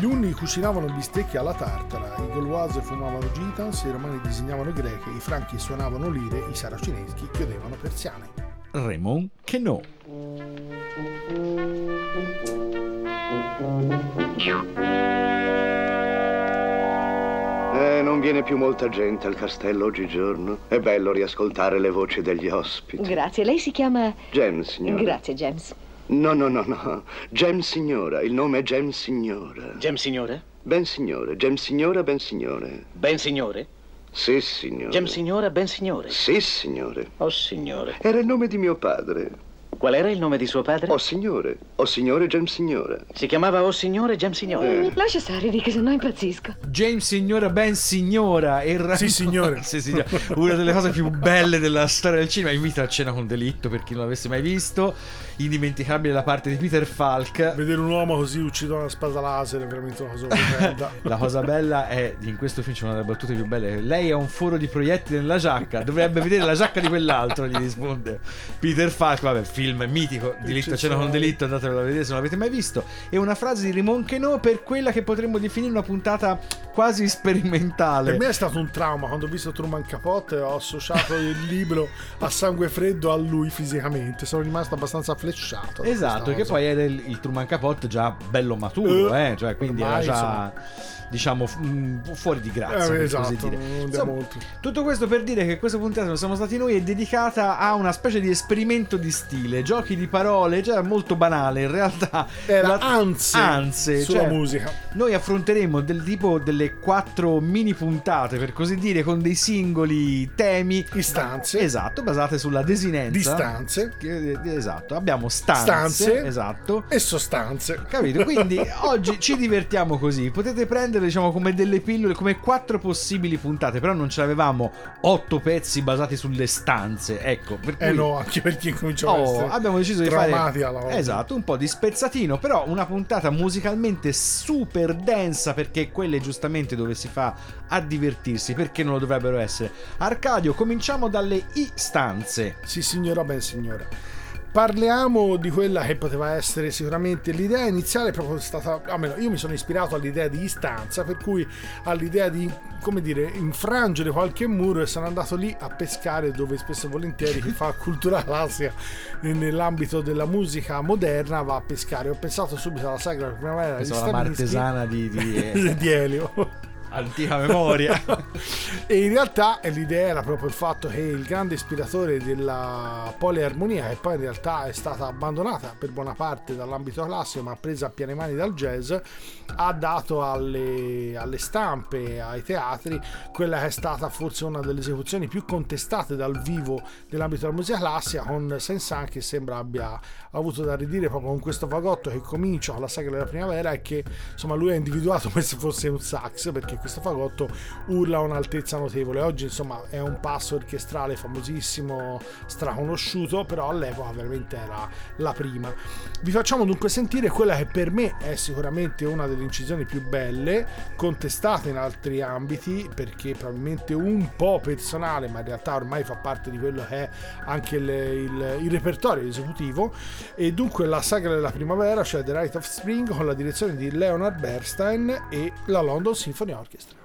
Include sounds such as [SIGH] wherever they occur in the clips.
Gli Unni cucinavano bistecche alla tartara, i Gauloise fumavano gitans, i Romani disegnavano greche, i Franchi suonavano lire, i Saracineschi chiudevano persiane. Raymond Queneau. Eh, non viene più molta gente al castello oggigiorno. È bello riascoltare le voci degli ospiti. Grazie, lei si chiama... James, signora. Grazie, James. No, no, no, no. James signora. Il nome è James signora. Gem signore? Ben signore. James signora, ben signore. Ben signore? Sì, signore. Gem signora, ben signore. Sì, signore. Oh signore. Era il nome di mio padre. Qual era il nome di suo padre? Oh, signore. Oh, signore James signora. Si chiamava Oh signore, Gem signore. Lascia stare, Rick, se no impazzisco. James Signora Ben Signora e Raymond... Sì, signore. [LAUGHS] sì, signora. Una delle cose più belle della storia del cinema. Invita a cena con delitto per chi non l'avesse mai visto. Indimenticabile la parte di Peter Falk. Vedere un uomo così ucciso una spada laser è veramente una cosa orrenda. [LAUGHS] La cosa bella è, in questo film c'è una delle battute più belle, lei ha un foro di proiettili nella giacca, dovrebbe vedere la giacca di quell'altro, gli risponde Peter Falk, vabbè, film mitico, Delitto cena con delitto, andatevelo a vedere se non l'avete mai visto, e una frase di Raymond Queneau per quella che potremmo definire una puntata quasi sperimentale. Per me è stato un trauma quando ho visto Truman Capote ho associato il [LAUGHS] libro a sangue freddo a lui fisicamente. Sono rimasto abbastanza flesciato. Esatto, che cosa. poi era il, il Truman Capote già bello maturo, Eh, eh, cioè quindi era ormai, già, insomma. Diciamo, fu- mm, fuori di grazia, Eh, esatto, Insomma, tutto questo per dire che questa puntata non siamo stati noi è dedicata a una specie di esperimento di stile, giochi di parole, cioè molto banale, in realtà Era la- anzi anzi, sulla cioè, musica. Noi affronteremo del tipo delle quattro mini puntate, per così dire, con dei singoli temi. Istanze. Esatto, basate sulla desinenza. Distanze Che- Esatto, abbiamo stanze. Stanze. Esatto. e sostanze. Capito? Quindi oggi ci divertiamo così. Potete prendere, diciamo, come delle pillole, come quattro possibili puntate. Però non ce l'avevamo otto pezzi basati sulle stanze. Ecco, per cui. Eh no, anche perché cominciamo a Oh, abbiamo deciso di fare esatto, un po' di spezzatino, però una puntata musicalmente super densa perché quelle giustamente dove si fa a divertirsi, perché non lo dovrebbero essere. Arcadio, cominciamo dalle istanze. Sì, signora, ben signora. Parliamo di quella che poteva essere sicuramente l'idea iniziale, proprio stata, almeno io mi sono ispirato all'idea di istanza, per cui all'idea di, come dire, infrangere qualche muro e sono andato lì a pescare dove spesso e volentieri chi fa [LAUGHS] cultura classica nell'ambito della musica moderna va a pescare. Ho pensato subito alla sagra primavera di Questa è la Stravinsky martesana di, di [LAUGHS] di Elio. Antica memoria. [LAUGHS] E in realtà l'idea era proprio il fatto che il grande ispiratore della poliarmonia, che poi in realtà è stata abbandonata per buona parte dall'ambito classico, ma presa a piene mani dal jazz, ha dato alle, alle stampe, ai teatri, quella che è stata forse una delle esecuzioni più contestate dal vivo nell'ambito della musica classica, con Saint-Saëns che sembra abbia avuto da ridire proprio con questo fagotto che comincia con la sagra della primavera e che insomma lui ha individuato come se fosse un sax perché questo fagotto urla a un'altezza notevole. Oggi insomma è un passo orchestrale famosissimo straconosciuto però all'epoca veramente era la prima. Vi facciamo dunque sentire quella che per me è sicuramente una delle incisioni più belle contestate in altri ambiti perché probabilmente un po' personale ma in realtà ormai fa parte di quello che è anche il, il- il repertorio esecutivo e dunque la sagra della primavera cioè The Rite of Spring con la direzione di Leonard Bernstein e la London Symphony Orchestra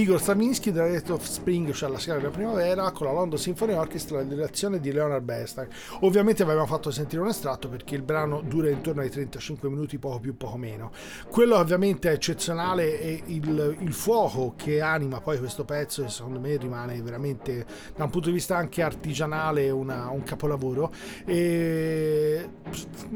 Igor Stravinsky, Director of Spring, cioè la scala della primavera, con la London Symphony Orchestra, la direzione di Leonard Bernstein. Ovviamente avevamo fatto sentire un estratto perché il brano dura intorno ai 35 minuti, poco più, poco meno. Quello ovviamente è eccezionale e il, il fuoco che anima poi questo pezzo, secondo me rimane veramente, da un punto di vista anche artigianale, una, un capolavoro. E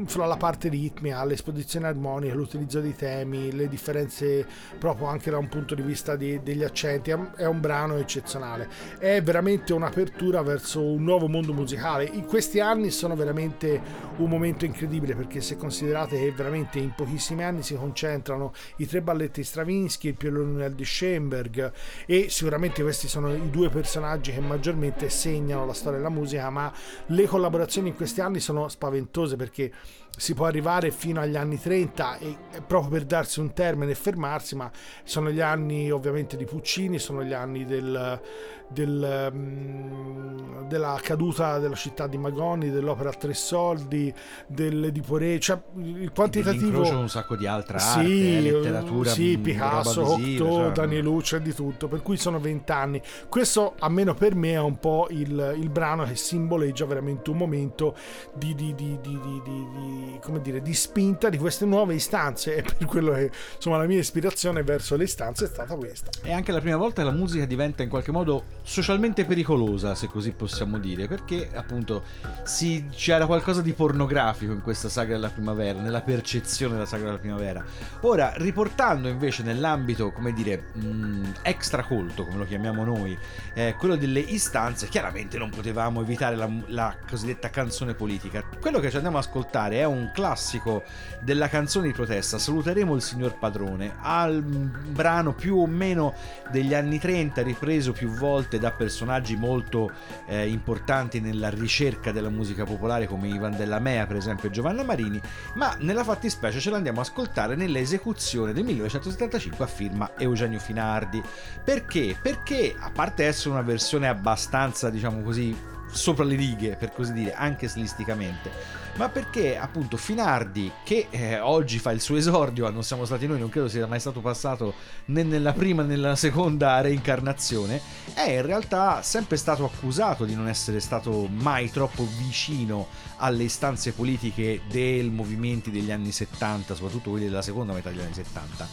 fra la parte ritmica, l'esposizione armonica, l'utilizzo dei temi, le differenze proprio anche da un punto di vista di, degli accenti, un, è un brano eccezionale. È veramente un'apertura verso un nuovo mondo musicale. In questi anni sono veramente un momento incredibile perché se considerate che veramente in pochissimi anni si concentrano i tre balletti Stravinsky, il Piolonel di Schoenberg e sicuramente questi sono i due personaggi che maggiormente segnano la storia della musica, ma le collaborazioni in questi anni sono spaventose perché si può arrivare fino agli anni 30 e proprio per darsi un termine e fermarsi, ma sono gli anni ovviamente di Puccini, sono gli anni del, del, um, della caduta della città di Magoni, dell'opera a tre soldi, dell'Edipo Re, cioè il quantitativo... Incrocio un sacco di altra sì, arte, eh, letteratura, sì, Picasso, Cocteau, cioè, Danielucci, di tutto, per cui sono vent'anni. Questo, almeno per me, è un po' il, il brano che simboleggia veramente un momento di, di, di, di, come dire, di spinta di queste nuove istanze e per quello che insomma la mia ispirazione verso le istanze è stata questa. È anche la prima volta che la musica diventa in qualche modo socialmente pericolosa, se così possiamo dire, perché appunto si, c'era qualcosa di pornografico in questa saga della primavera, nella percezione della saga della primavera. Ora, riportando invece nell'ambito, come dire, mh, extracolto, come lo chiamiamo noi, eh, quello delle istanze, chiaramente non potevamo evitare la, la cosiddetta canzone politica. Quello che ci andiamo ad ascoltare è un classico della canzone di protesta, Saluteremo il signor padrone, al brano più o meno degli anni 30, ripreso più volte da personaggi molto eh, importanti nella ricerca della musica popolare come Ivan della Mea, per esempio, e Giovanna Marini, ma nella fattispecie ce l'andiamo a ascoltare nell'esecuzione del 1975 a firma Eugenio Finardi. Perché? Perché, a parte essere una versione abbastanza, diciamo così, sopra le righe, per così dire, anche stilisticamente, ma perché appunto Finardi, che eh, oggi fa il suo esordio, non siamo stati noi, non credo sia mai stato passato né nella prima né nella seconda reincarnazione, è in realtà sempre stato accusato di non essere stato mai troppo vicino alle istanze politiche dei movimenti degli anni 70, soprattutto quelli della seconda metà degli anni 70,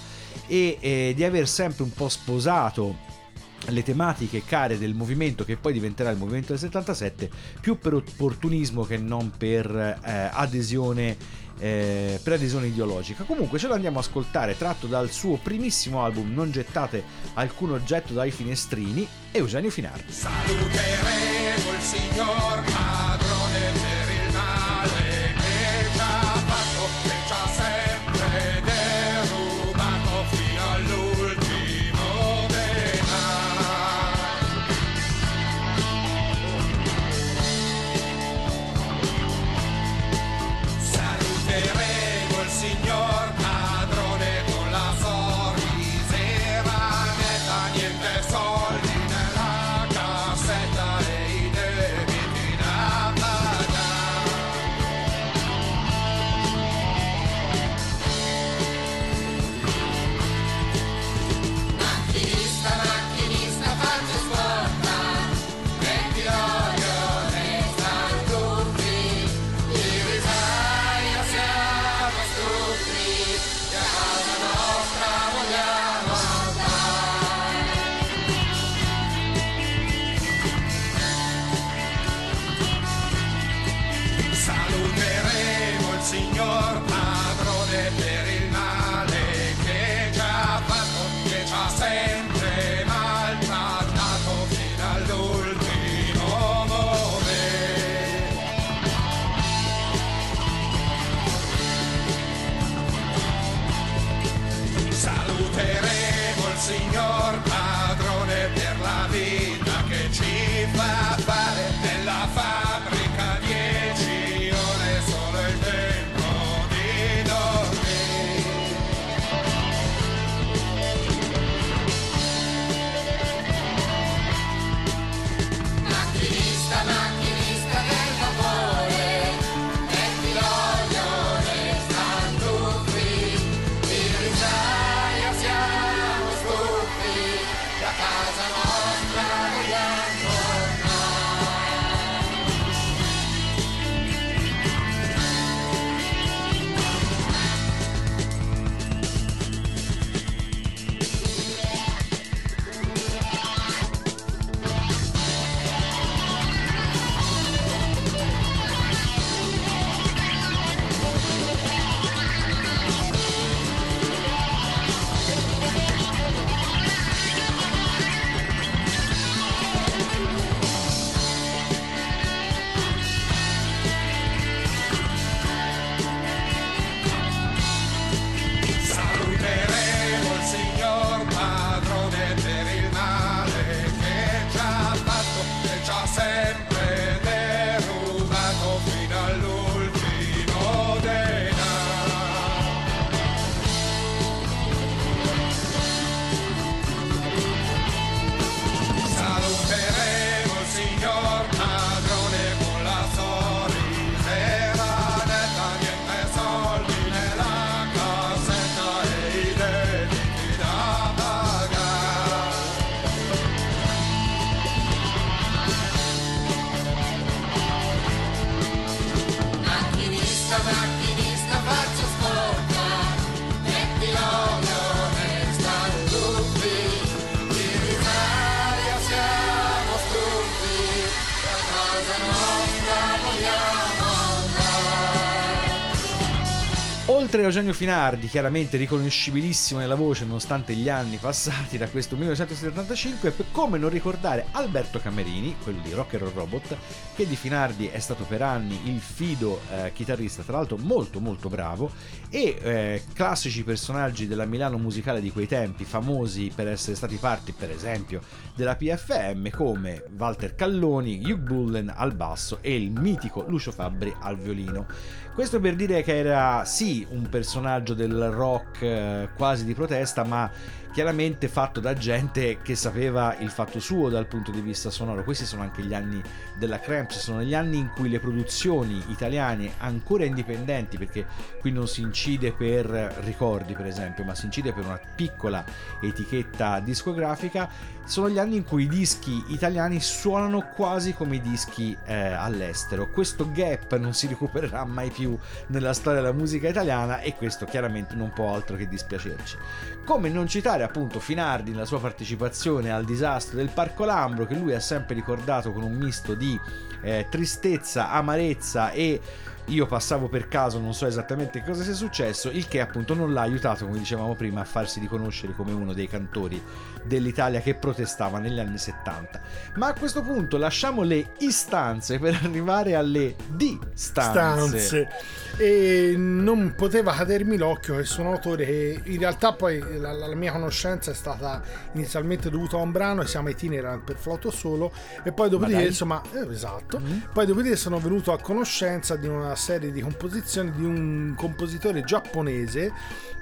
e eh, di aver sempre un po' sposato le tematiche care del movimento che poi diventerà il movimento del 77 più per opportunismo che non per eh, adesione eh, per adesione ideologica. Comunque ce lo andiamo a ascoltare tratto dal suo primissimo album non gettate alcun oggetto dai finestrini Eugenio Finardi. Saluteremo il signor padrone Oltre a Eugenio Finardi, chiaramente riconoscibilissimo nella voce nonostante gli anni passati da questo 1975, come non ricordare Alberto Camerini, quello di Rock and Robot, che di Finardi è stato per anni il fido eh, chitarrista, tra l'altro molto molto bravo, e eh, classici personaggi della Milano musicale di quei tempi, famosi per essere stati parti per esempio della PFM come Walter Calloni, Hugh Bullen al basso e il mitico Lucio Fabbri al violino. Questo per dire che era sì un personaggio del rock eh, quasi di protesta, ma chiaramente fatto da gente che sapeva il fatto suo dal punto di vista sonoro. Questi sono anche gli anni della Cramps, sono gli anni in cui le produzioni italiane ancora indipendenti, perché qui non si incide per ricordi per esempio, ma si incide per una piccola etichetta discografica, sono gli anni in cui i dischi italiani suonano quasi come i dischi eh, all'estero. Questo gap non si recupererà mai più nella storia della musica italiana e questo chiaramente non può altro che dispiacerci. Come non citare appunto Finardi nella sua partecipazione al disastro del Parco Lambro che lui ha sempre ricordato con un misto di eh, tristezza, amarezza e io passavo per caso, non so esattamente cosa sia successo, il che appunto non l'ha aiutato, come dicevamo prima, a farsi riconoscere come uno dei cantori dell'Italia che protestava negli anni 70. Ma a questo punto lasciamo le istanze per arrivare alle distanze. stanze e non poteva cadermi l'occhio che sono autore che in realtà poi la, la mia conoscenza è stata inizialmente dovuta a un brano che si chiama Itinerant per flauto solo e poi dopodiché dai. insomma eh, esatto poi dopodiché sono venuto a conoscenza di una serie di composizioni di un compositore giapponese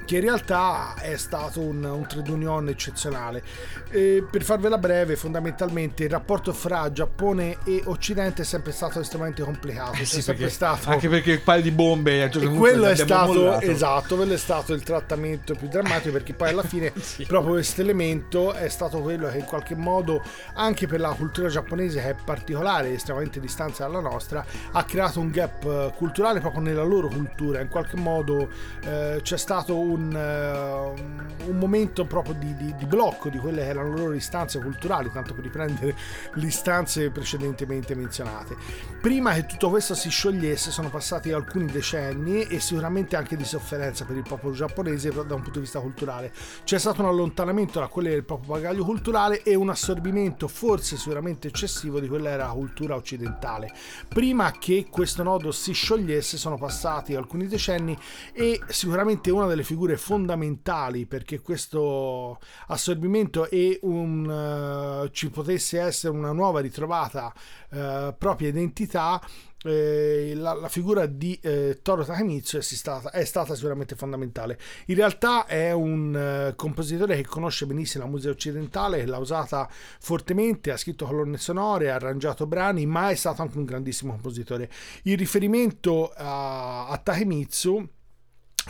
che in realtà è stato un, un trade union eccezionale. E per farvela breve, fondamentalmente il rapporto fra Giappone e Occidente è sempre stato estremamente complicato. Eh sì, perché- stato anche perché il paio di bombe certo e quello è stato mollato. esatto, quello è stato il trattamento più drammatico perché poi alla fine [LAUGHS] Sì. proprio questo elemento è stato quello che in qualche modo anche per la cultura giapponese che è particolare, estremamente distante dalla nostra, ha creato un gap eh, culturale proprio nella loro cultura. In qualche modo eh, c'è stato un, eh, un momento proprio di, di- di blocco di quelle che erano le loro istanze culturali, tanto per riprendere [LAUGHS] le istanze precedentemente menzionate. Prima che tutto questo si sciogliesse sono passati alcuni decenni e sicuramente anche di sofferenza per il popolo giapponese da un punto di vista culturale. C'è stato un allontanamento da quello del proprio bagaglio culturale e un assorbimento forse sicuramente eccessivo di quella era la cultura occidentale. Prima che questo nodo si sciogliesse sono passati alcuni decenni e sicuramente una delle figure fondamentali perché questo assorbimento e un, eh, ci potesse essere una nuova ritrovata eh, propria identità eh, la, la figura di eh, Toro Takemitsu è stata, è stata sicuramente fondamentale. In realtà è un eh, compositore che conosce benissimo la musica occidentale, l'ha usata fortemente, ha scritto colonne sonore, ha arrangiato brani, ma è stato anche un grandissimo compositore. Il riferimento a, a Takemitsu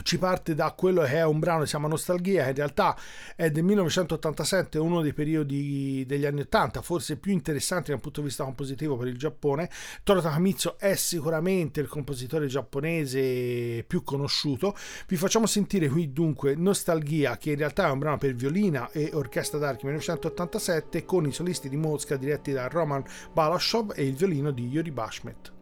ci parte da quello che è un brano che si chiama Nostalgia, che in realtà è del 1987, uno dei periodi degli anni 80, forse più interessanti dal punto di vista compositivo per il Giappone. Toru Takamitsu è sicuramente il compositore giapponese più conosciuto. Vi facciamo sentire qui dunque Nostalgia, che in realtà è un brano per violina e orchestra d'archi 1987, con i solisti di Mosca diretti da Roman Balashov e il violino di Yuri Bashmet.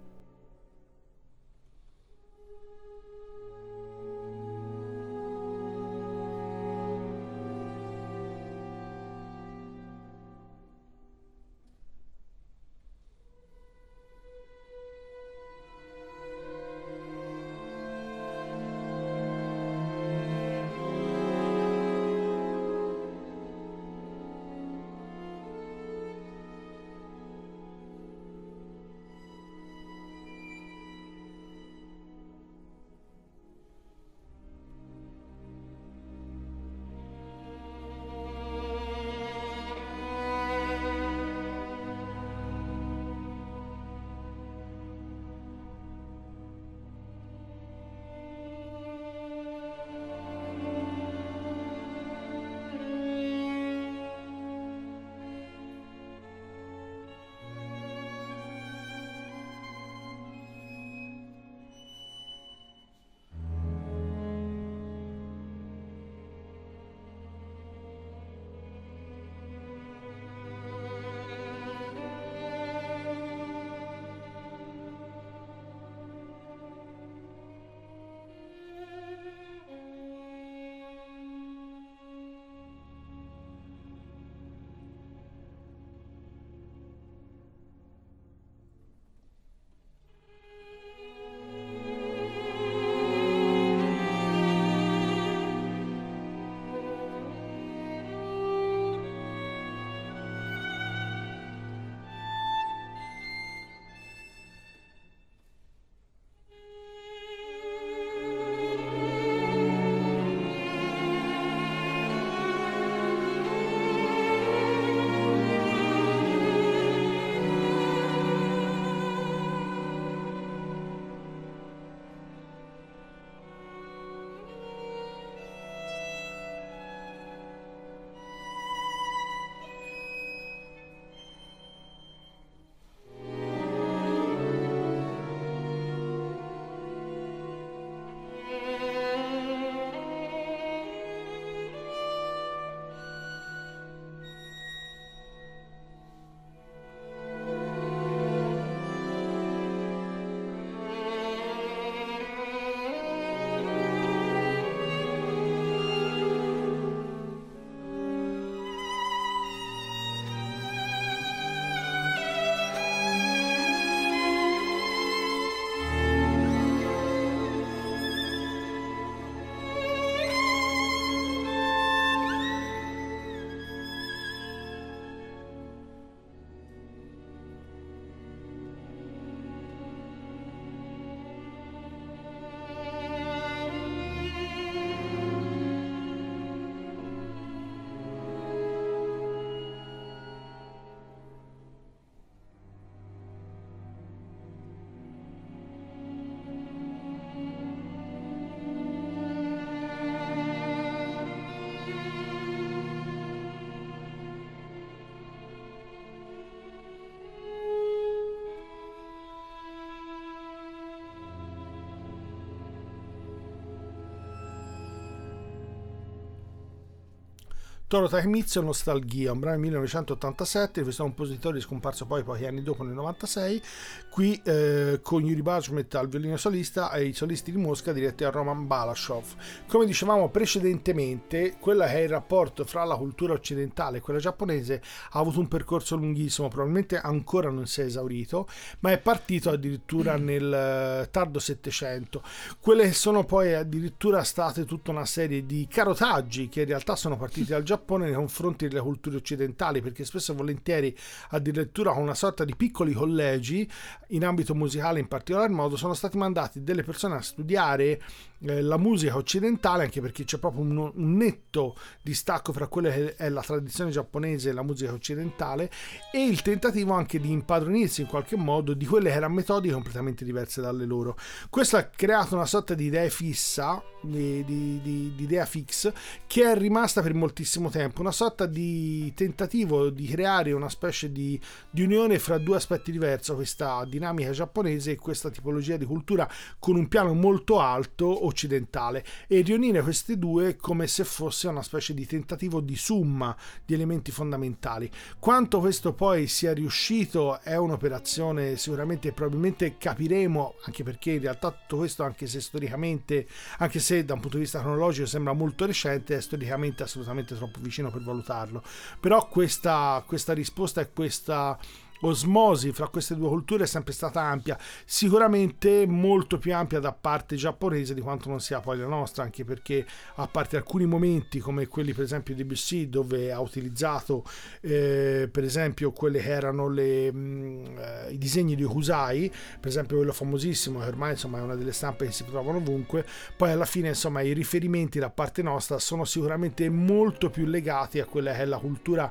Toro Taimizio Nostalgia, un brano del 1987 di questo compositore scomparso poi pochi anni dopo nel 96, qui eh, con Yuri Bajmet al violino solista e i solisti di Mosca diretti a Roman Balashov. Come dicevamo precedentemente, quello che è il rapporto fra la cultura occidentale e quella giapponese ha avuto un percorso lunghissimo, probabilmente ancora non si è esaurito, ma è partito addirittura nel eh, tardo Settecento. Quelle che sono poi addirittura state tutta una serie di carotaggi che in realtà sono partiti dal Giappone [LAUGHS] nei confronti delle culture occidentali, perché spesso e volentieri addirittura con una sorta di piccoli collegi in ambito musicale in particolar modo sono stati mandati delle persone a studiare eh, la musica occidentale, anche perché c'è proprio un, un netto distacco fra quella che è la tradizione giapponese e la musica occidentale e il tentativo anche di impadronirsi in qualche modo di quelle che erano metodiche completamente diverse dalle loro. Questo ha creato una sorta di idea fissa, di, di, di, di idea fix, che è rimasta per moltissimo tempo, una sorta di tentativo di creare una specie di, di unione fra due aspetti diversi, questa dinamica giapponese e questa tipologia di cultura con un piano molto alto occidentale e riunire queste due come se fosse una specie di tentativo di summa di elementi fondamentali. Quanto questo poi sia riuscito è un'operazione sicuramente probabilmente capiremo anche perché in realtà tutto questo anche se storicamente anche se da un punto di vista cronologico sembra molto recente è storicamente assolutamente troppo vicino per valutarlo però questa, questa risposta e questa osmosi fra queste due culture è sempre stata ampia, sicuramente molto più ampia da parte giapponese di quanto non sia poi la nostra, anche perché a parte alcuni momenti come quelli per esempio di BC dove ha utilizzato eh, per esempio quelle che erano le, mh, eh, i disegni di Kusai, per esempio quello famosissimo che ormai insomma è una delle stampe che si trovano ovunque, poi alla fine insomma i riferimenti da parte nostra sono sicuramente molto più legati a quella che è la cultura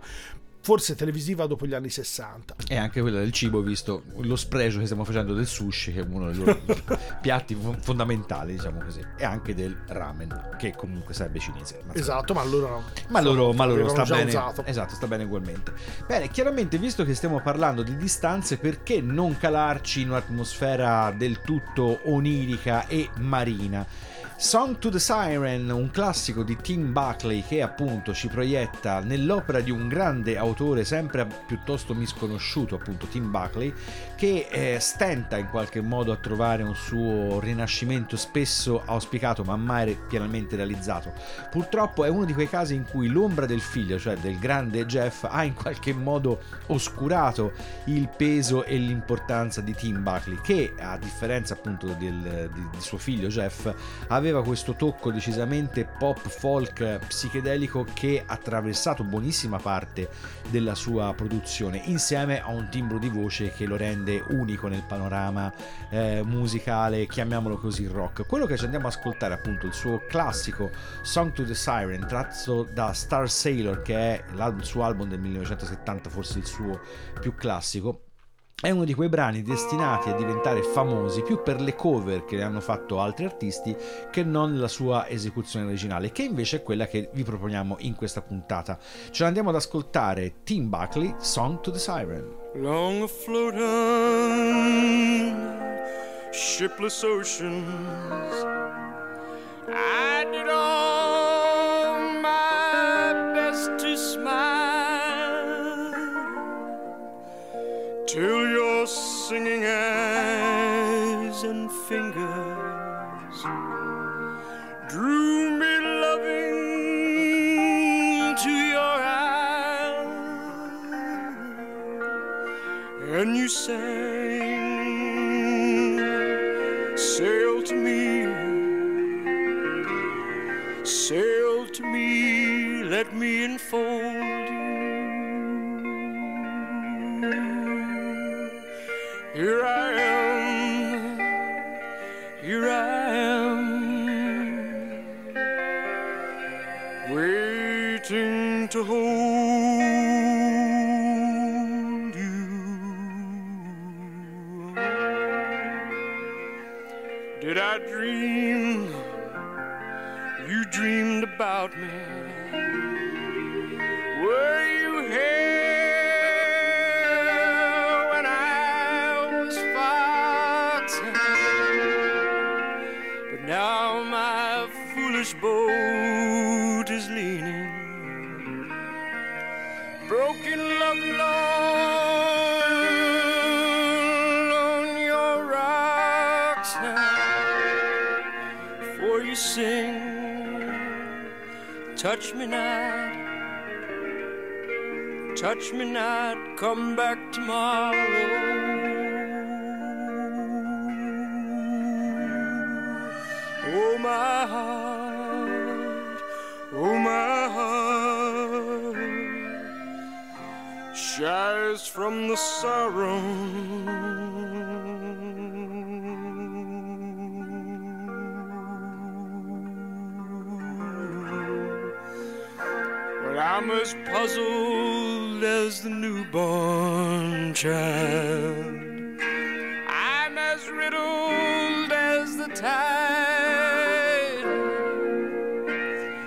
forse televisiva dopo gli anni 60. E anche quella del cibo, visto lo spregio che stiamo facendo del sushi, che è uno dei loro [LAUGHS] piatti fo- fondamentali, diciamo così, e anche del ramen, che comunque sarebbe cinese. Ma Esatto, ma loro Ma loro, ma loro sta bene. usato. Esatto, sta bene ugualmente. Bene, chiaramente, visto che stiamo parlando di distanze, perché non calarci in un'atmosfera del tutto onirica e marina? Song to the Siren, un classico di Tim Buckley che appunto ci proietta nell'opera di un grande autore sempre piuttosto misconosciuto, appunto Tim Buckley, che eh, stenta in qualche modo a trovare un suo rinascimento spesso auspicato ma mai pienamente realizzato. Purtroppo è uno di quei casi in cui l'ombra del figlio, cioè del grande Jeff, ha in qualche modo oscurato il peso e l'importanza di Tim Buckley, che a differenza appunto del, di, di suo figlio Jeff aveva questo tocco decisamente pop folk psichedelico che ha attraversato buonissima parte della sua produzione, insieme a un timbro di voce che lo rende unico nel panorama eh, musicale, chiamiamolo così, rock. Quello che ci andiamo ad ascoltare appunto il suo classico Song to the Siren, tratto da Star Sailor, che è il suo album del 1970, forse il suo più classico. È uno di quei brani destinati a diventare famosi più per le cover che ne hanno fatto altri artisti che non la sua esecuzione originale, che invece è quella che vi proponiamo in questa puntata. Ce l'andiamo ad ascoltare Tim Buckley, Song to the Siren. Long shipless oceans, I did all singing eyes and fingers. Drew me loving to your eyes and you sang sail to me sail to me let me enfold about me? Touch me not, come back tomorrow. Oh my heart, oh my heart, shares from the sorrow. I'm as puzzled as the newborn child. I'm as riddled as the tide.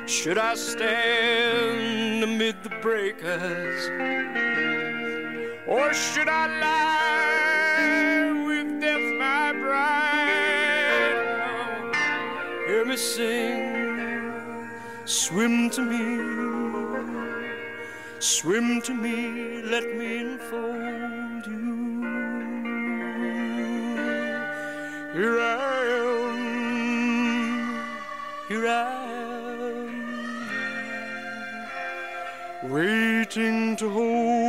Should I stand amid the breakers? Or should I lie with death, my bride? Hear me sing, swim to me, swim to me, let me enfold you. Here I am, here I am, waiting to hold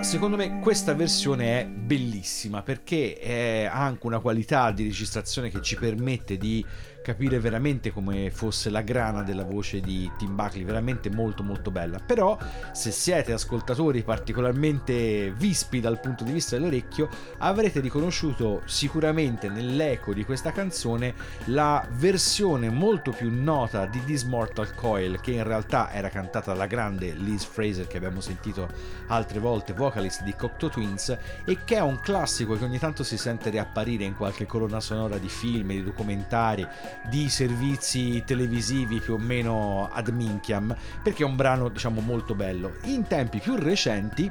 Secondo me questa versione è bellissima perché ha anche una qualità di registrazione che ci permette di capire veramente come fosse la grana della voce di Tim Buckley, veramente molto molto bella. Però se siete ascoltatori particolarmente vispi dal punto di vista dell'orecchio, avrete riconosciuto sicuramente nell'eco di questa canzone la versione molto più nota di This Mortal Coil, che in realtà era cantata dalla grande Liz Fraser che abbiamo sentito altre volte, vocalist di Cocteau Twins, e che è un classico che ogni tanto si sente riapparire in qualche colonna sonora di film, di documentari, di servizi televisivi più o meno ad minchiam, perché è un brano diciamo molto bello. In tempi più recenti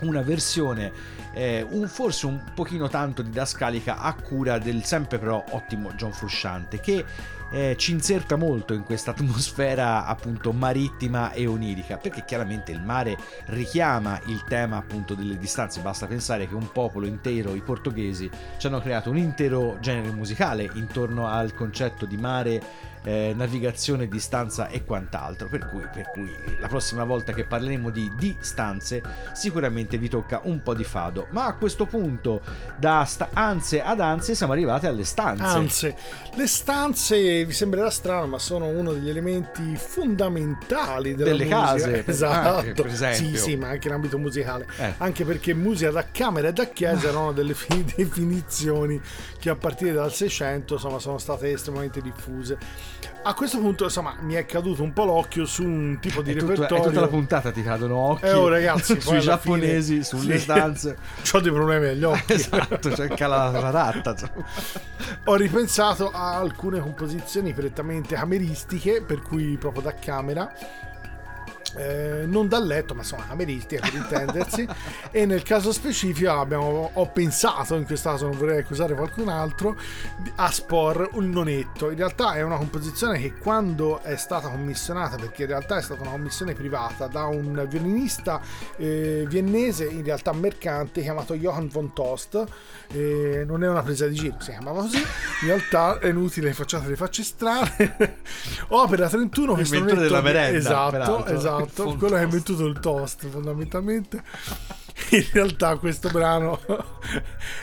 una versione eh, un, forse un pochino tanto didascalica a cura del sempre però ottimo John Frusciante che eh, ci inserta molto in questa atmosfera appunto marittima e onirica perché chiaramente il mare richiama il tema appunto delle distanze. Basta pensare che un popolo intero i portoghesi ci hanno creato un intero genere musicale intorno al concetto di mare eh, navigazione, distanza e quant'altro. Per cui, per cui la prossima volta che parleremo di distanze, sicuramente vi tocca un po' di fado. Ma a questo punto, da sta- anze ad anze, siamo arrivati alle stanze. Anzi, le stanze vi sembrerà strano, ma sono uno degli elementi fondamentali della Delle musica. case, [LAUGHS] esatto. esempio. Sì, sì, ma anche in ambito musicale. Eh. Anche perché musica da camera e da chiesa erano [LAUGHS] delle fi- definizioni che a partire dal 600 insomma, sono state estremamente diffuse. A questo punto, insomma, mi è caduto un po' l'occhio su un tipo di e repertorio. tutta la puntata ti cadono occhi Eh, oh, ragazzi, [LAUGHS] sui giapponesi, fine- sulle sì. stanze. [LAUGHS] Ho dei problemi agli occhi. [LAUGHS] esatto, cerca la, la ratta. Ho ripensato a alcune composizioni prettamente cameristiche, per cui proprio da camera. Eh, non dal letto, ma insomma cameristiche per intendersi. [LAUGHS] e nel caso specifico abbiamo, ho pensato, in questo caso non vorrei accusare qualcun altro, a Spor un nonetto. In realtà è una composizione che quando è stata commissionata, perché in realtà è stata una commissione privata da un violinista eh, viennese, in realtà mercante, chiamato Johann von Tost. Eh, non è una presa di giro, si chiamava così. In realtà è inutile facciate le facce strane. [LAUGHS] Opera 31 questo nonetto- della merenda, Esatto, peraltro. esatto. Von Quello che ha Tost. inventuto il toast fondamentalmente. [LAUGHS] In realtà questo brano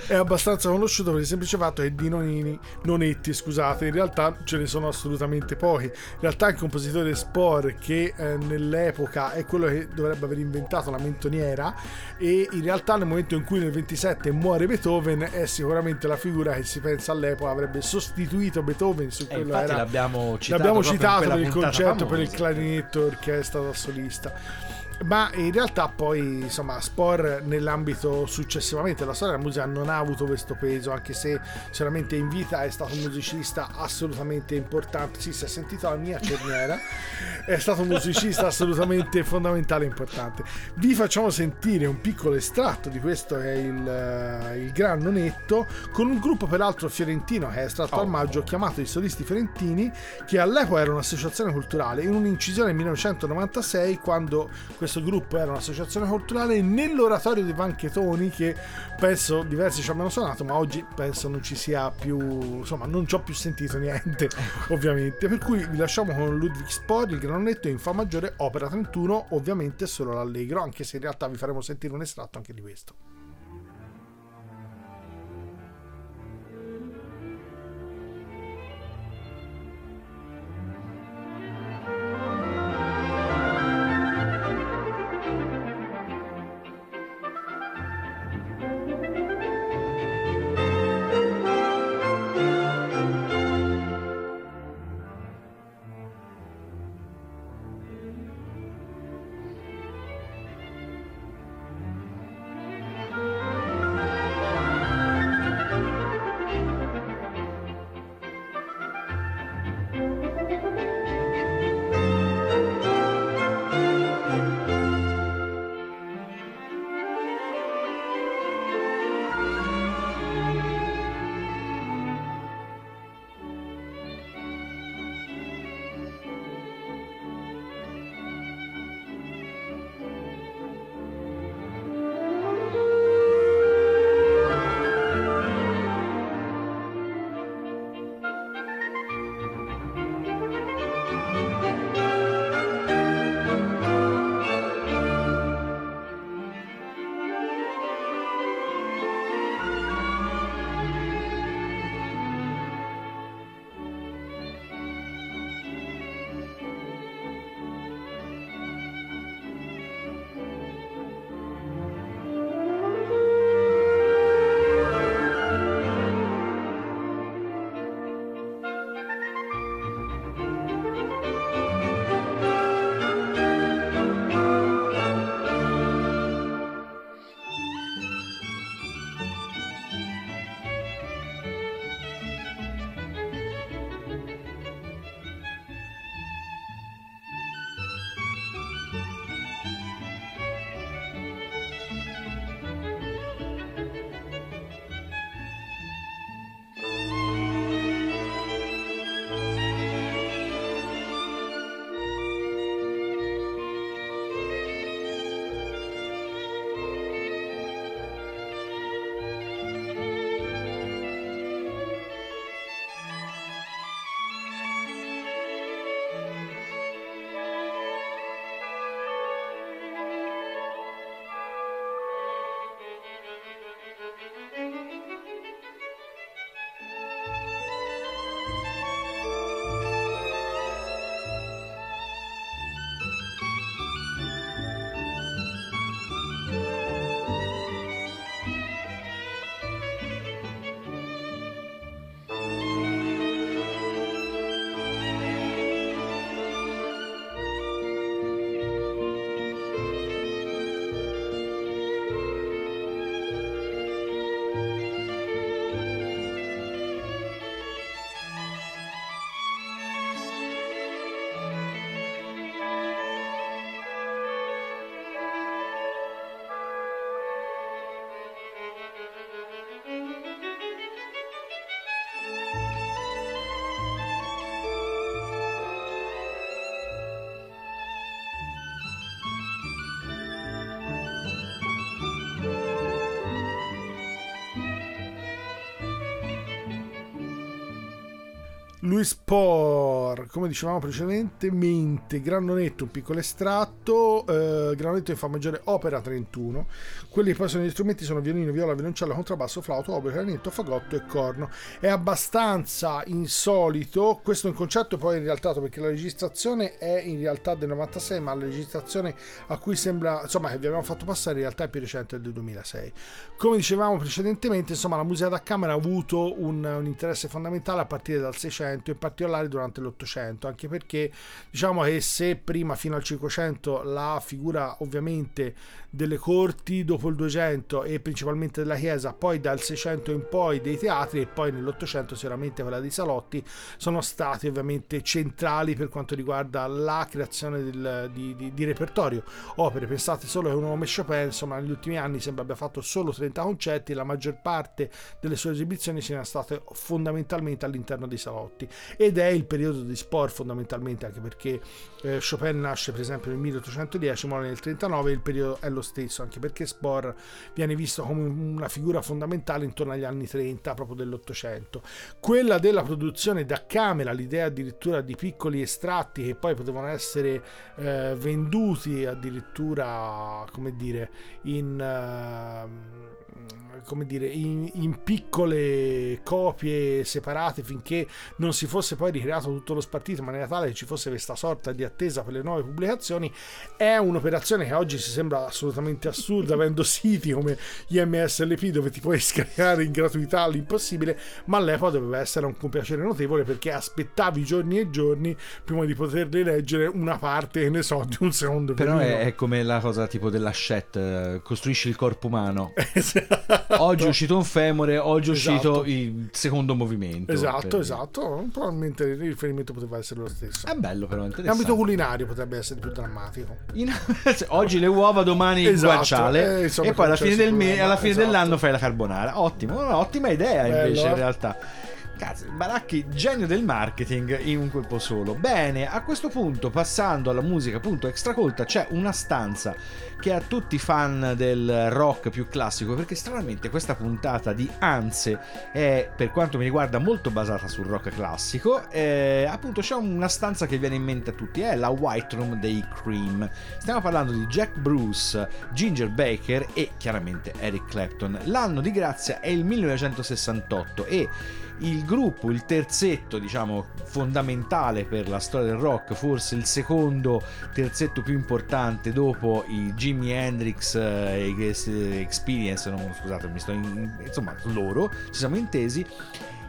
è abbastanza conosciuto per il semplice fatto che di nonini, nonetti, scusate, in realtà ce ne sono assolutamente pochi. In realtà il compositore Spor che eh, nell'epoca è quello che dovrebbe aver inventato la mentoniera e in realtà nel momento in cui nel 27 muore Beethoven è sicuramente la figura che si pensa all'epoca avrebbe sostituito Beethoven su E quello infatti era l'abbiamo citato, L'abbiamo citato per il concerto per il famosa. clarinetto orchestra da solista. Ma in realtà poi insomma Spor nell'ambito successivamente della storia della musica non ha avuto questo peso anche se sicuramente in vita è stato un musicista assolutamente importante. Sì si è sentito la mia cerniera. È stato un musicista [LAUGHS] assolutamente fondamentale e importante. Vi facciamo sentire un piccolo estratto di questo che è il, eh, il Gran Nonetto con un gruppo peraltro fiorentino che è estratto al maggio chiamato i Solisti Fiorentini che all'epoca era un'associazione culturale in un'incisione nel 1996 quando questo gruppo era un'associazione culturale nell'oratorio dei Banchetoni che penso diversi ci abbiano suonato ma oggi penso non ci sia più insomma non ci ho più sentito niente [LAUGHS] ovviamente. Per cui vi lasciamo con Ludwig Spor il granonetto in Fa maggiore opera 31 ovviamente solo l'allegro anche se in realtà vi faremo sentire un estratto anche di questo Luis Paul. Por, come dicevamo precedentemente, Granonetto, un piccolo estratto, eh, Granonetto in Fa maggiore, opera 31. Quelli che poi sono gli strumenti sono violino, viola, violoncello, contrabbasso, flauto, opera, clarinetto, fagotto e corno. È abbastanza insolito, questo è un concetto poi in realtà perché la registrazione è in realtà del 96, ma la registrazione a cui sembra, insomma, che vi abbiamo fatto passare in realtà è più recente del 2006. Come dicevamo precedentemente, insomma, la musica da camera ha avuto un, un interesse fondamentale a partire dal 600 Novecento, in particolare durante l'Ottocento, anche perché diciamo che se prima fino al 500 la figura ovviamente delle corti, dopo il 200 e principalmente della Chiesa, poi dal 600 in poi dei teatri e poi nell'Ottocento sicuramente quella dei salotti, sono stati ovviamente centrali per quanto riguarda la creazione del- di, di- di repertorio. Opere, pensate solo che un uomo Chopin, insomma, negli ultimi anni sembra abbia fatto solo 30 concerti, la maggior parte delle sue esibizioni siano state fondamentalmente all'interno dei salotti ed è il periodo di sport fondamentalmente anche perché eh, Chopin nasce per esempio nel 1810 muore nel 39 il periodo è lo stesso anche perché Spor viene visto come una figura fondamentale intorno agli anni 30 proprio dell'Ottocento. Quella della produzione da camera l'idea addirittura di piccoli estratti che poi potevano essere eh, venduti addirittura come dire in ehm, come dire, in, in piccole copie separate finché non si fosse poi ricreato tutto lo spartito in maniera tale che ci fosse questa sorta di attesa per le nuove pubblicazioni è un'operazione che oggi si sembra assolutamente assurda [LAUGHS] avendo siti come IMSLP dove ti puoi scaricare in gratuità l'impossibile ma all'epoca doveva essere un compiacere notevole perché aspettavi giorni e giorni prima di poterli leggere una parte ne so di un secondo Però è, è come la cosa tipo della Shet, eh, costruisci il corpo umano. [LAUGHS] Esatto. Oggi è uscito un femore, oggi è Esatto. uscito il secondo movimento. Esatto, Per- esatto. Probabilmente il riferimento poteva essere lo stesso. È bello però, L'ambito interessante. culinario potrebbe essere più drammatico. In- [LAUGHS] oggi le uova, domani il Esatto, guanciale eh, insomma, e poi alla c'è fine, del me- alla fine esatto. dell'anno fai la carbonara. Ottimo, no, ottima idea Bello, invece in realtà. Cazzo, Baracchi, genio del marketing in un colpo solo. Bene, a questo punto, passando alla musica appunto extracolta, c'è una stanza che a tutti i fan del rock più classico, perché stranamente questa puntata di Anze è, per quanto mi riguarda, molto basata sul rock classico. Eh, appunto, c'è una stanza che viene in mente a tutti, è la White Room dei Cream. Stiamo parlando di Jack Bruce, Ginger Baker e chiaramente Eric Clapton. L'anno di grazia è il 1968 e il gruppo, il terzetto, diciamo, fondamentale per la storia del rock, forse il secondo terzetto più importante dopo i Jimi Hendrix eh, Experience, no, scusate, mi sto in- insomma, loro, ci siamo intesi.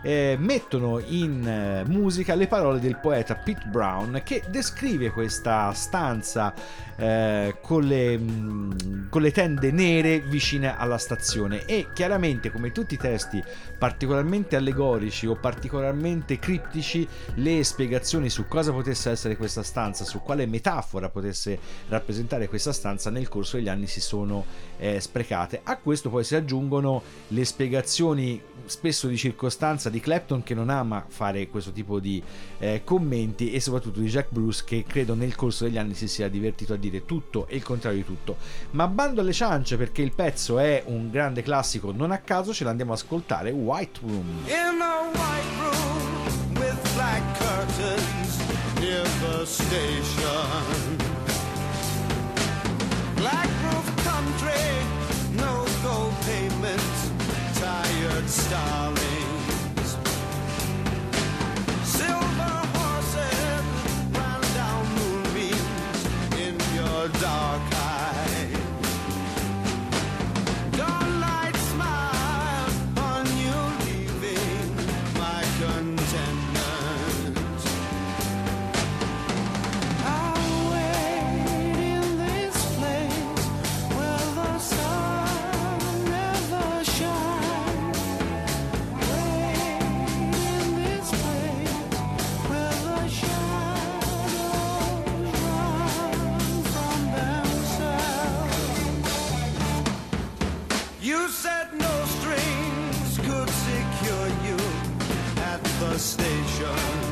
Eh, mettono in eh, musica le parole del poeta Pete Brown che descrive questa stanza eh, con, le, mh, con le tende nere vicine alla stazione. E chiaramente come tutti i testi particolarmente allegorici o particolarmente criptici le spiegazioni su cosa potesse essere questa stanza su quale metafora potesse rappresentare questa stanza nel corso degli anni si sono eh, sprecate. A questo poi si aggiungono le spiegazioni spesso di circostanza di Clapton che non ama fare questo tipo di eh, commenti e soprattutto di Jack Bruce che credo nel corso degli anni si sia divertito a dire tutto e il contrario di tutto ma bando alle ciance perché il pezzo è un grande classico non a caso ce l'andiamo ad ascoltare White Room In a white room with black curtains near the station. Black roof country, dark station.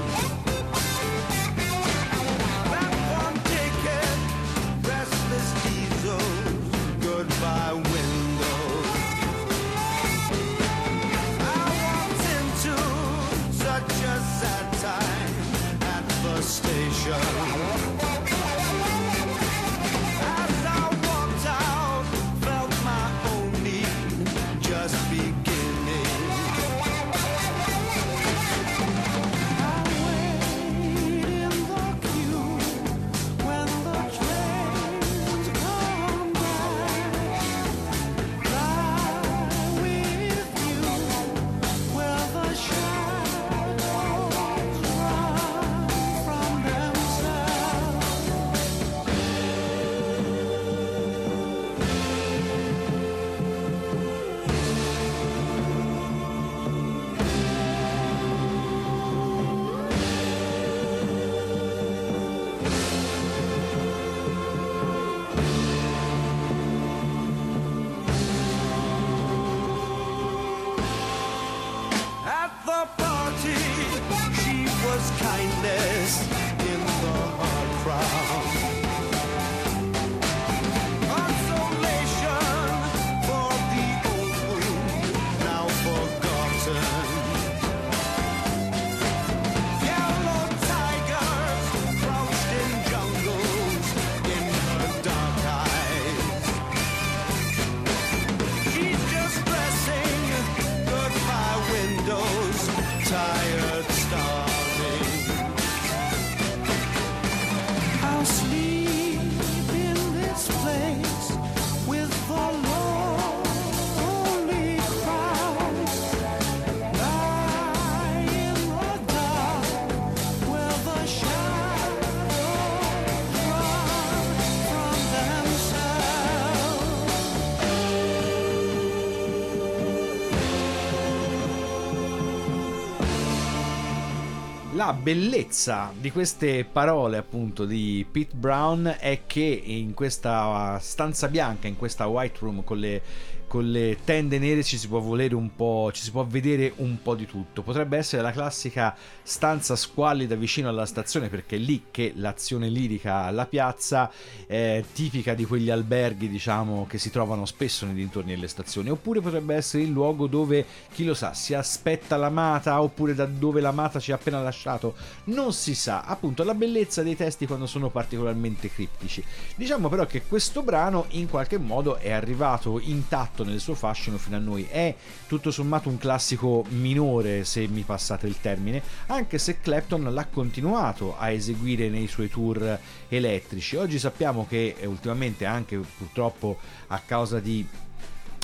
Bellezza di queste parole appunto di Pete Brown è che in questa stanza bianca, in questa white room con le, con le tende nere ci si può volere un po', ci si può vedere un po' di tutto. Potrebbe essere la classica stanza squallida vicino alla stazione perché è lì che l'azione lirica alla piazza è tipica di quegli alberghi diciamo che si trovano spesso nei dintorni delle stazioni. Oppure potrebbe essere il luogo dove, chi lo sa, si aspetta l'amata oppure da dove l'amata ci ha appena lasciato. Non si sa, appunto, la bellezza dei testi quando sono particolarmente criptici. Diciamo però che questo brano in qualche modo è arrivato intatto nel suo fascino fino a noi. È tutto sommato un classico minore, se mi passate il termine, anche se Clapton l'ha continuato a eseguire nei suoi tour elettrici. Oggi sappiamo che ultimamente anche purtroppo a causa di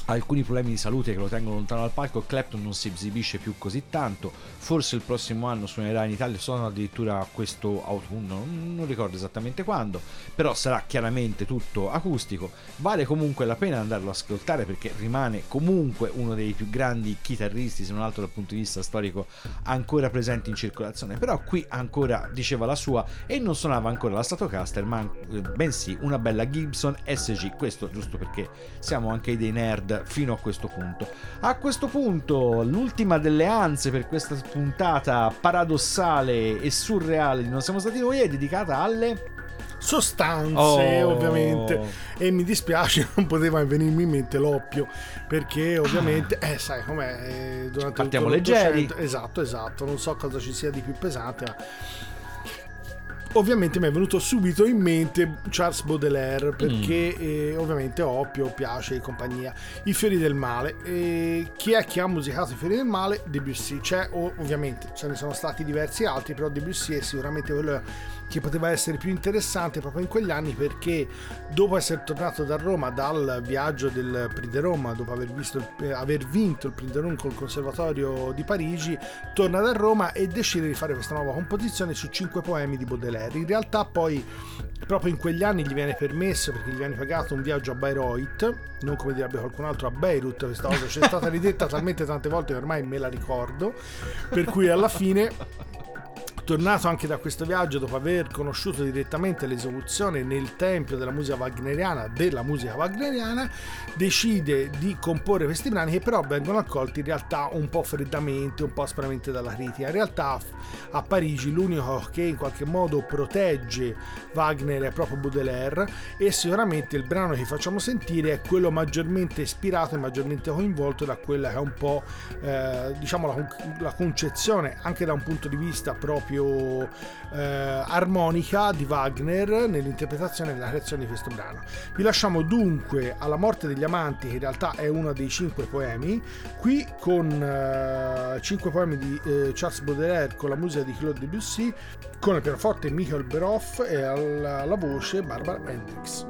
alcuni problemi di salute che lo tengono lontano dal palco, Clapton non si esibisce più così tanto, forse il prossimo anno suonerà in Italia, suona addirittura questo autunno, non ricordo esattamente quando, però sarà chiaramente tutto acustico, vale comunque la pena andarlo ad ascoltare perché rimane comunque uno dei più grandi chitarristi, se non altro dal punto di vista storico, ancora presenti in circolazione, però qui ancora diceva la sua e non suonava ancora la Stratocaster, ma eh, bensì una bella Gibson SG, questo giusto perché siamo anche dei nerd fino a questo punto. A questo punto, l'ultima delle anze per questa puntata paradossale e surreale di Non siamo stati noi è dedicata alle sostanze Oh. ovviamente e mi dispiace [LAUGHS] non poteva venirmi in mente l'oppio perché ovviamente eh sai com'è eh, durante Partiamo leggeri. esatto esatto non so cosa ci sia di più pesante ma ovviamente mi è venuto subito in mente Charles Baudelaire perché eh, ovviamente Oppio piace e compagnia. I fiori del male. E chi è che ha musicato I fiori del male? Debussy. C'è o- ovviamente ce ne sono stati diversi altri però Debussy è sicuramente quello che poteva essere più interessante proprio in quegli anni perché dopo essere tornato da Roma dal viaggio del Prix de Roma dopo aver, il- eh, aver vinto il Prix de Rome col Conservatorio di Parigi torna da Roma e decide di fare questa nuova composizione su cinque poemi di Baudelaire. In realtà poi proprio in quegli anni gli viene permesso perché gli viene pagato un viaggio a Bayreuth non come direbbe qualcun altro a Beirut questa cosa c'è stata ridetta talmente tante volte che ormai me la ricordo per cui alla fine Tornato anche da questo viaggio dopo aver conosciuto direttamente l'esecuzione nel tempio della musica wagneriana, della musica wagneriana, decide di comporre questi brani che però vengono accolti in realtà un po' freddamente, un po' aspramente dalla critica. In realtà a Parigi l'unico che in qualche modo protegge Wagner è proprio Baudelaire e sicuramente il brano che facciamo sentire è quello maggiormente ispirato e maggiormente coinvolto da quella che è un po' eh, diciamo la, la concezione anche da un punto di vista proprio eh, armonica di Wagner nell'interpretazione e nella creazione di questo brano. Vi lasciamo dunque alla morte degli amanti che in realtà è uno dei cinque poemi qui con eh, cinque poemi di eh, Charles Baudelaire con la musica di Claude Debussy con il pianoforte Michael Beroff e alla, alla voce Barbara Hendricks.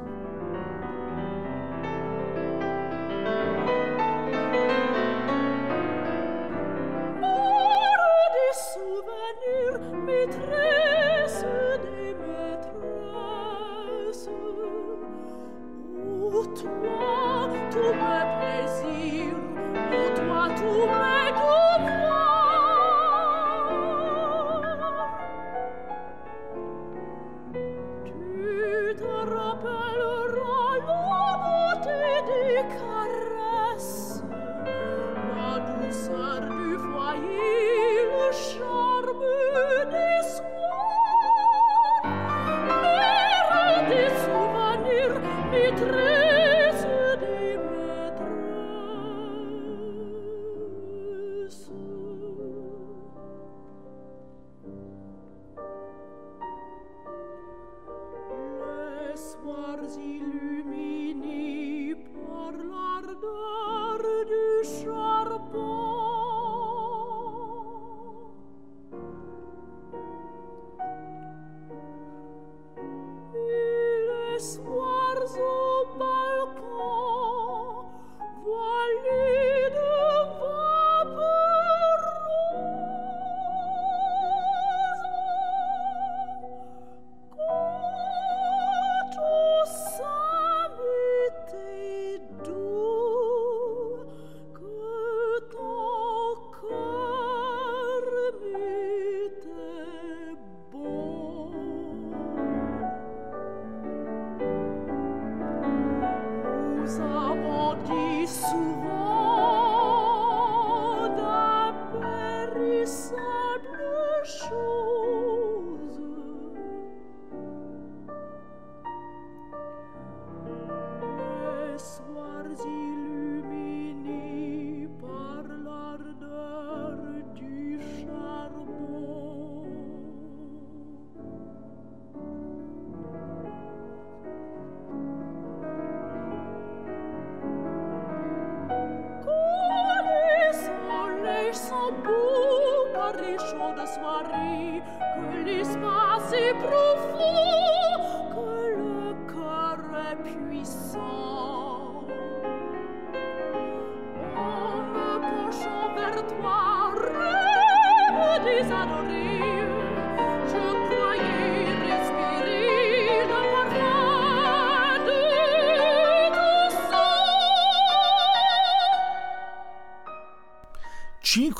sure.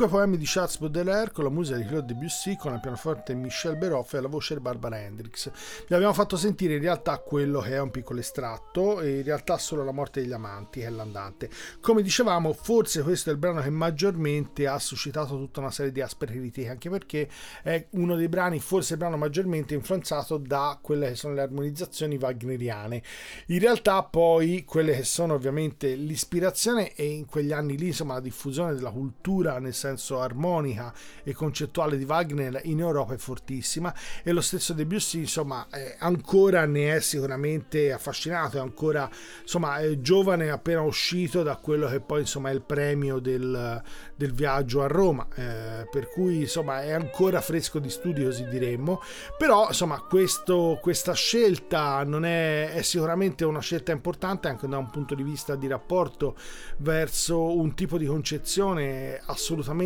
Cinque poemi di Charles Baudelaire con la musica di Claude Debussy, con il pianoforte Michel Beroff e la voce di Barbara Hendricks. Vi abbiamo fatto sentire in realtà quello che è un piccolo estratto, e in realtà solo La morte degli amanti, che è l'andante. Come dicevamo, forse questo è il brano che maggiormente ha suscitato tutta una serie di aspre critiche, anche perché è uno dei brani, forse il brano maggiormente influenzato da quelle che sono le armonizzazioni wagneriane. In realtà poi quelle che sono ovviamente l'ispirazione e in quegli anni lì insomma la diffusione della cultura nel senso armonica e concettuale di Wagner in Europa è fortissima e lo stesso Debussy insomma eh, ancora ne è sicuramente affascinato è ancora insomma è giovane appena uscito da quello che poi insomma è il premio del, del viaggio a Roma eh, per cui insomma è ancora fresco di studio così diremmo. Però insomma questo, questa scelta non è, è sicuramente una scelta importante anche da un punto di vista di rapporto verso un tipo di concezione assolutamente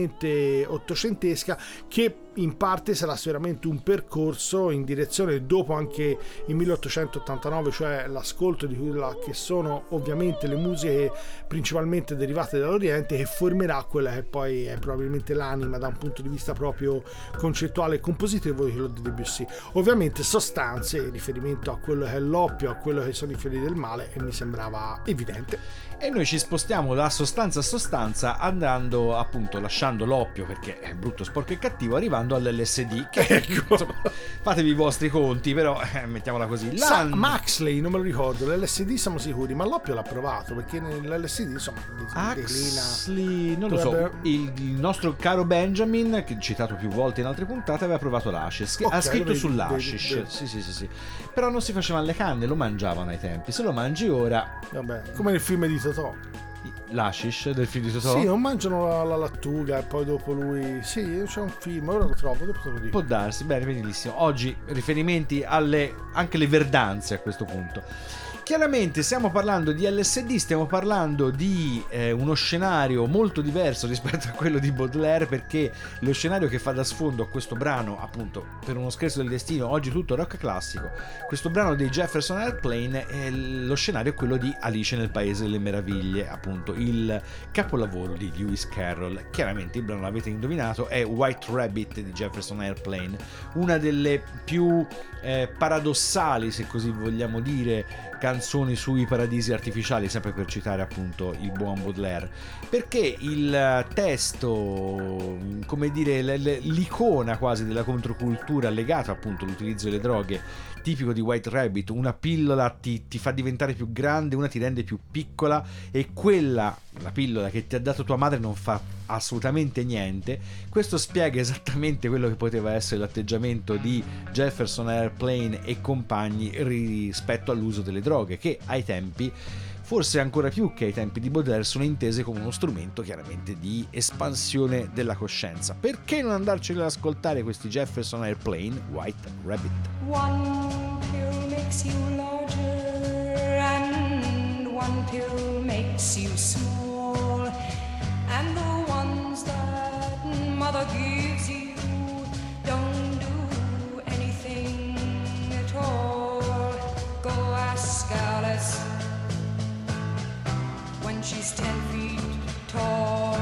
ottocentesca che in parte sarà sicuramente un percorso in direzione dopo anche il 1889 cioè l'ascolto di quella che sono ovviamente le musiche principalmente derivate dall'Oriente che formerà quella che poi è probabilmente l'anima da un punto di vista proprio concettuale e compositivo di quello di Debussy. Ovviamente sostanze in riferimento a quello che è l'oppio a quello che sono i fiori del male e mi sembrava evidente E noi ci spostiamo da sostanza a sostanza andando appunto lasciando l'oppio perché è brutto, sporco e cattivo, arrivando all'LSD. Che [LAUGHS] Ecco. insomma, fatevi i vostri conti, però eh, mettiamola così. Sa- Maxley non me lo ricordo l'LSD siamo sicuri ma l'oppio l'ha provato perché nell'LSD insomma declina Axley, non lo so, il, nostro caro Benjamin, che citato più volte in altre puntate, aveva provato l'ashish. che Ok, ha scritto sull'ashish. vedi, vedi. Sì, sì, sì, sì. Però non si facevano le canne, lo mangiavano ai tempi. Se lo mangi ora, Vabbè, come nel film di Totò. l'ashish del film di Totò Sì, non mangiano la, la lattuga e poi dopo lui. Sì, c'è un film, ora lo trovo, dopo te lo dico. Può darsi, bene, benissimo. Oggi riferimenti alle anche le verdanze a questo punto. Chiaramente stiamo parlando di LSD, stiamo parlando di eh, uno scenario molto diverso [LAUGHS] rispetto a quello di Baudelaire perché lo scenario che fa da sfondo a questo brano, appunto, per uno scherzo del destino, oggi tutto rock classico, questo brano dei Jefferson Airplane, è lo scenario è quello di Alice nel Paese delle Meraviglie, appunto, il capolavoro di Lewis Carroll. Chiaramente il brano l'avete indovinato, è White Rabbit di Jefferson Airplane, una delle più eh, paradossali, se così vogliamo dire, canzoni sui paradisi artificiali, sempre per citare appunto il buon Baudelaire, perché il testo, come dire, l'icona quasi della controcultura legata appunto all'utilizzo delle droghe, tipico di White Rabbit, una pillola ti, ti fa diventare più grande, una ti rende più piccola e quella, la pillola che ti ha dato tua madre non fa assolutamente niente, questo spiega esattamente quello che poteva essere l'atteggiamento di Jefferson Airplane e compagni rispetto all'uso delle droghe, che ai tempi forse ancora più che ai tempi di Baudelaire sono intese come uno strumento chiaramente di espansione della coscienza. Perché non andarci ad ascoltare questi Jefferson Airplane White Rabbit? One pill makes you larger, and one pill makes you small. And the ones that mother gives you don't do anything at all. Go ask Alice when she's ten feet tall.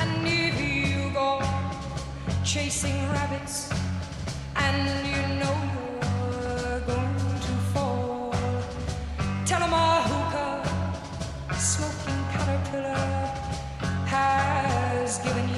And if you go chasing rabbits and you know you're given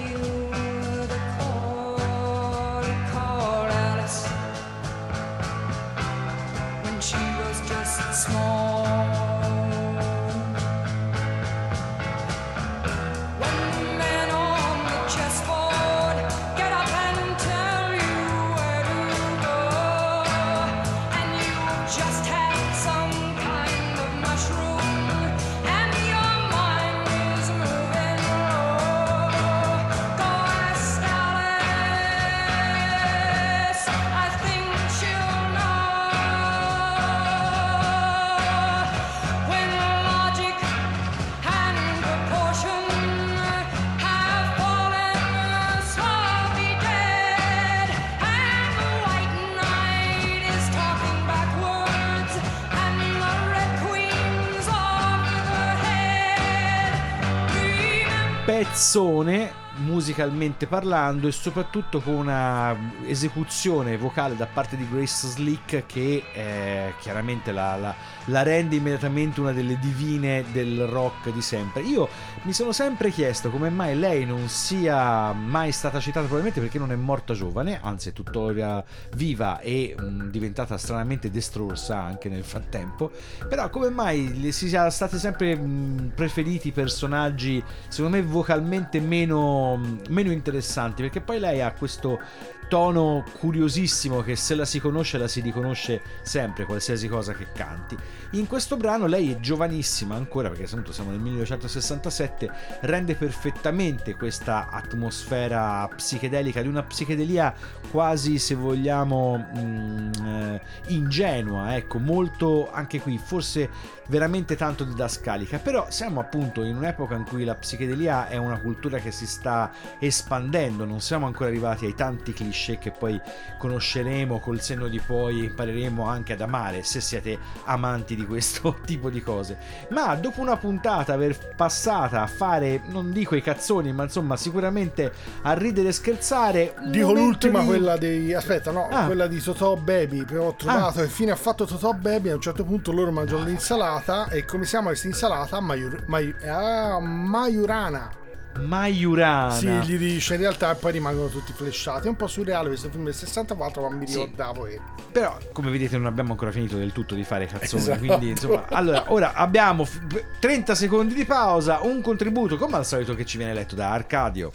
pezzone musicalmente parlando e soprattutto con una esecuzione vocale da parte di Grace Slick che eh, chiaramente la, la- la rende immediatamente una delle divine del rock di sempre. Io mi sono sempre chiesto come mai lei non sia mai stata citata, probabilmente perché non è morta giovane, anzi è tuttora viva e mh, diventata stranamente destrorsa anche nel frattempo, però come mai si sia stati sempre mh, preferiti personaggi secondo me vocalmente meno, meno interessanti perché poi lei ha questo tono curiosissimo che se la si conosce la si riconosce sempre qualsiasi cosa che canti. In questo brano lei è giovanissima ancora perché appunto siamo nel 1967 rende perfettamente questa atmosfera psichedelica di una psichedelia quasi se vogliamo mm, eh, ingenua ecco molto anche qui forse veramente tanto didascalica. Però siamo appunto in un'epoca in cui la psichedelia è una cultura che si sta espandendo non siamo ancora arrivati ai tanti cliché che poi conosceremo col senno di poi impareremo anche ad amare se siete amanti di questo [LAUGHS] tipo di cose ma dopo una puntata aver passata a fare non dico i cazzoni ma insomma sicuramente a ridere e scherzare Dico l'ultima, di- quella dei. Aspetta, no, Ah. quella di Totò Baby. Che ho trovato che fine ha fatto Totò Baby. A un certo punto loro mangiano l'insalata. E come si chiama questa insalata? Maiur- mai- ah, Maiurana. Maiurana Sì, gli dice in realtà e poi rimangono tutti flashati. È un po' surreale questo film del 64, ma mi Sì. ricordavo che. Però, come vedete, non abbiamo ancora finito del tutto di fare cazzoni. Esatto. Quindi, insomma, [LAUGHS] allora, ora abbiamo f- 30 secondi di pausa, un contributo, come al solito, che ci viene letto da Arcadio.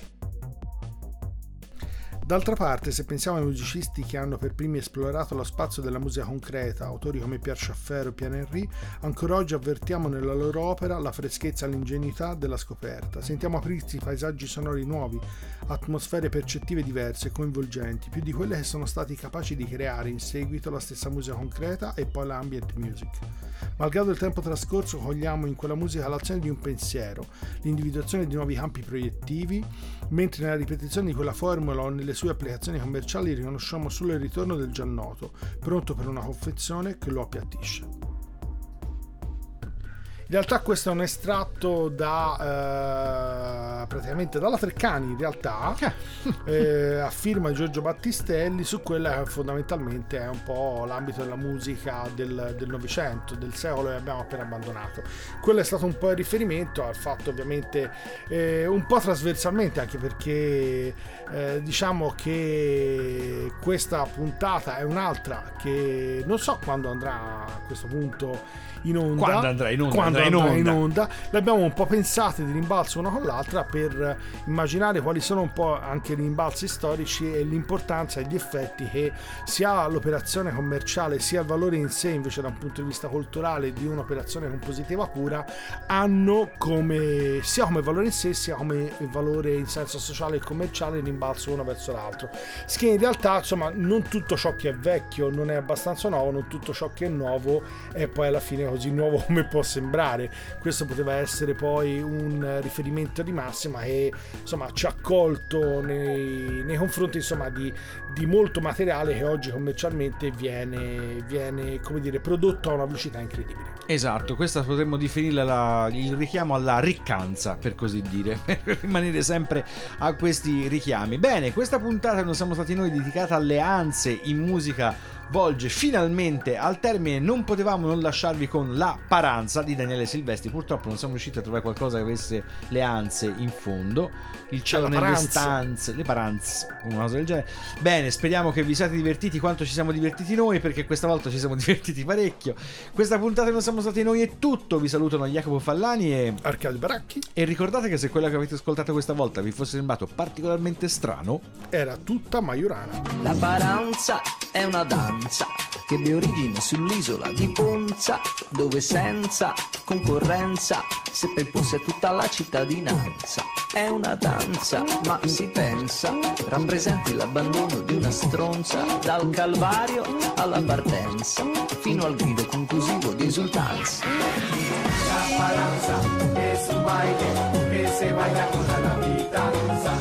D'altra parte, se pensiamo ai musicisti che hanno per primi esplorato lo spazio della musica concreta, autori come Pierre Schaeffer o Pierre Henry, ancora oggi avvertiamo nella loro opera la freschezza e l'ingenuità della scoperta. Sentiamo aprirsi paesaggi sonori nuovi, atmosfere percettive diverse e coinvolgenti, più di quelle che sono stati capaci di creare in seguito la stessa musica concreta e poi l'ambient music. Malgrado il tempo trascorso, cogliamo in quella musica l'azione di un pensiero, l'individuazione di nuovi campi proiettivi, mentre nella ripetizione di quella formula o nelle sue applicazioni commerciali riconosciamo solo il ritorno del già noto, pronto per una confezione che lo appiattisce. In realtà questo è un estratto da eh, praticamente dalla Treccani in realtà [LAUGHS] eh, a firma di Giorgio Battistelli su quella che fondamentalmente è un po' l'ambito della musica del del Novecento, del secolo che abbiamo appena abbandonato. Quello è stato un po' il riferimento al fatto ovviamente eh, un po' trasversalmente anche perché eh, diciamo che questa puntata è un'altra che non so quando andrà a questo punto in onda. Quando andrà in onda, quando andrà in andrà in onda. onda. L'abbiamo un po' pensate di rimbalzo una con l'altra per immaginare quali sono un po' anche i rimbalzi storici e l'importanza e gli effetti che sia l'operazione commerciale sia il valore in sé invece da un punto di vista culturale di un'operazione compositiva pura hanno come sia come valore in sé sia come valore in senso sociale e commerciale rimbalzo uno verso l'altro. Che in realtà insomma non tutto ciò che è vecchio non è abbastanza nuovo non tutto ciò che è nuovo è poi alla fine così nuovo [LAUGHS] come può sembrare questo poteva essere poi un riferimento di massima che insomma ci ha colto nei, nei confronti insomma di, di molto materiale che oggi commercialmente viene, viene dire prodotto a una velocità incredibile Esatto, questa potremmo definirla la- il richiamo alla riccanza, per così dire, [LAUGHS] per rimanere sempre a questi richiami. Bene, questa puntata non siamo stati noi dedicata alle anze in musica volge finalmente al termine, non potevamo non lasciarvi con La Paranza di Daniele Silvestri, purtroppo non siamo riusciti a trovare qualcosa che avesse le anze in fondo, il cielo nelle Paranza. stanze, le paranze, una cosa del genere. Bene, speriamo che vi siate divertiti quanto ci siamo divertiti noi, perché questa volta ci siamo [LAUGHS] divertiti parecchio. Questa puntata non siamo stati noi è tutto, vi salutano Jacopo Fallani e Arcadio Baracchi. E ricordate che se quello che avete ascoltato questa volta vi fosse sembrato particolarmente strano, era tutta Maiorana. La paranza è una danza che ebbe origine sull'isola di Ponza, dove senza concorrenza seppe imporsi a tutta la cittadinanza. È una danza, ma si pensa, rappresenti l'abbandono di una stronza, dal calvario alla partenza, fino al grido conclusivo di esultanza. La balanza es un baile que se baila con la pitanza,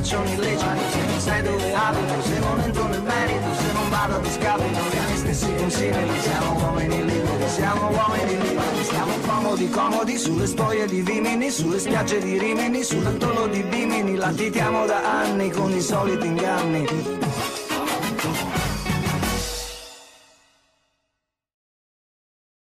facciano illeciti. Sai dove abito, se non entro nel merito Se non vado a discapito dei miei stessi consigli Siamo uomini liberi, siamo uomini liberi. Stiamo comodi, comodi sulle spoglie di Vimini Sulle spiagge di Rimini, sull'atollo di Bimini. Latitiamo da anni con i soliti inganni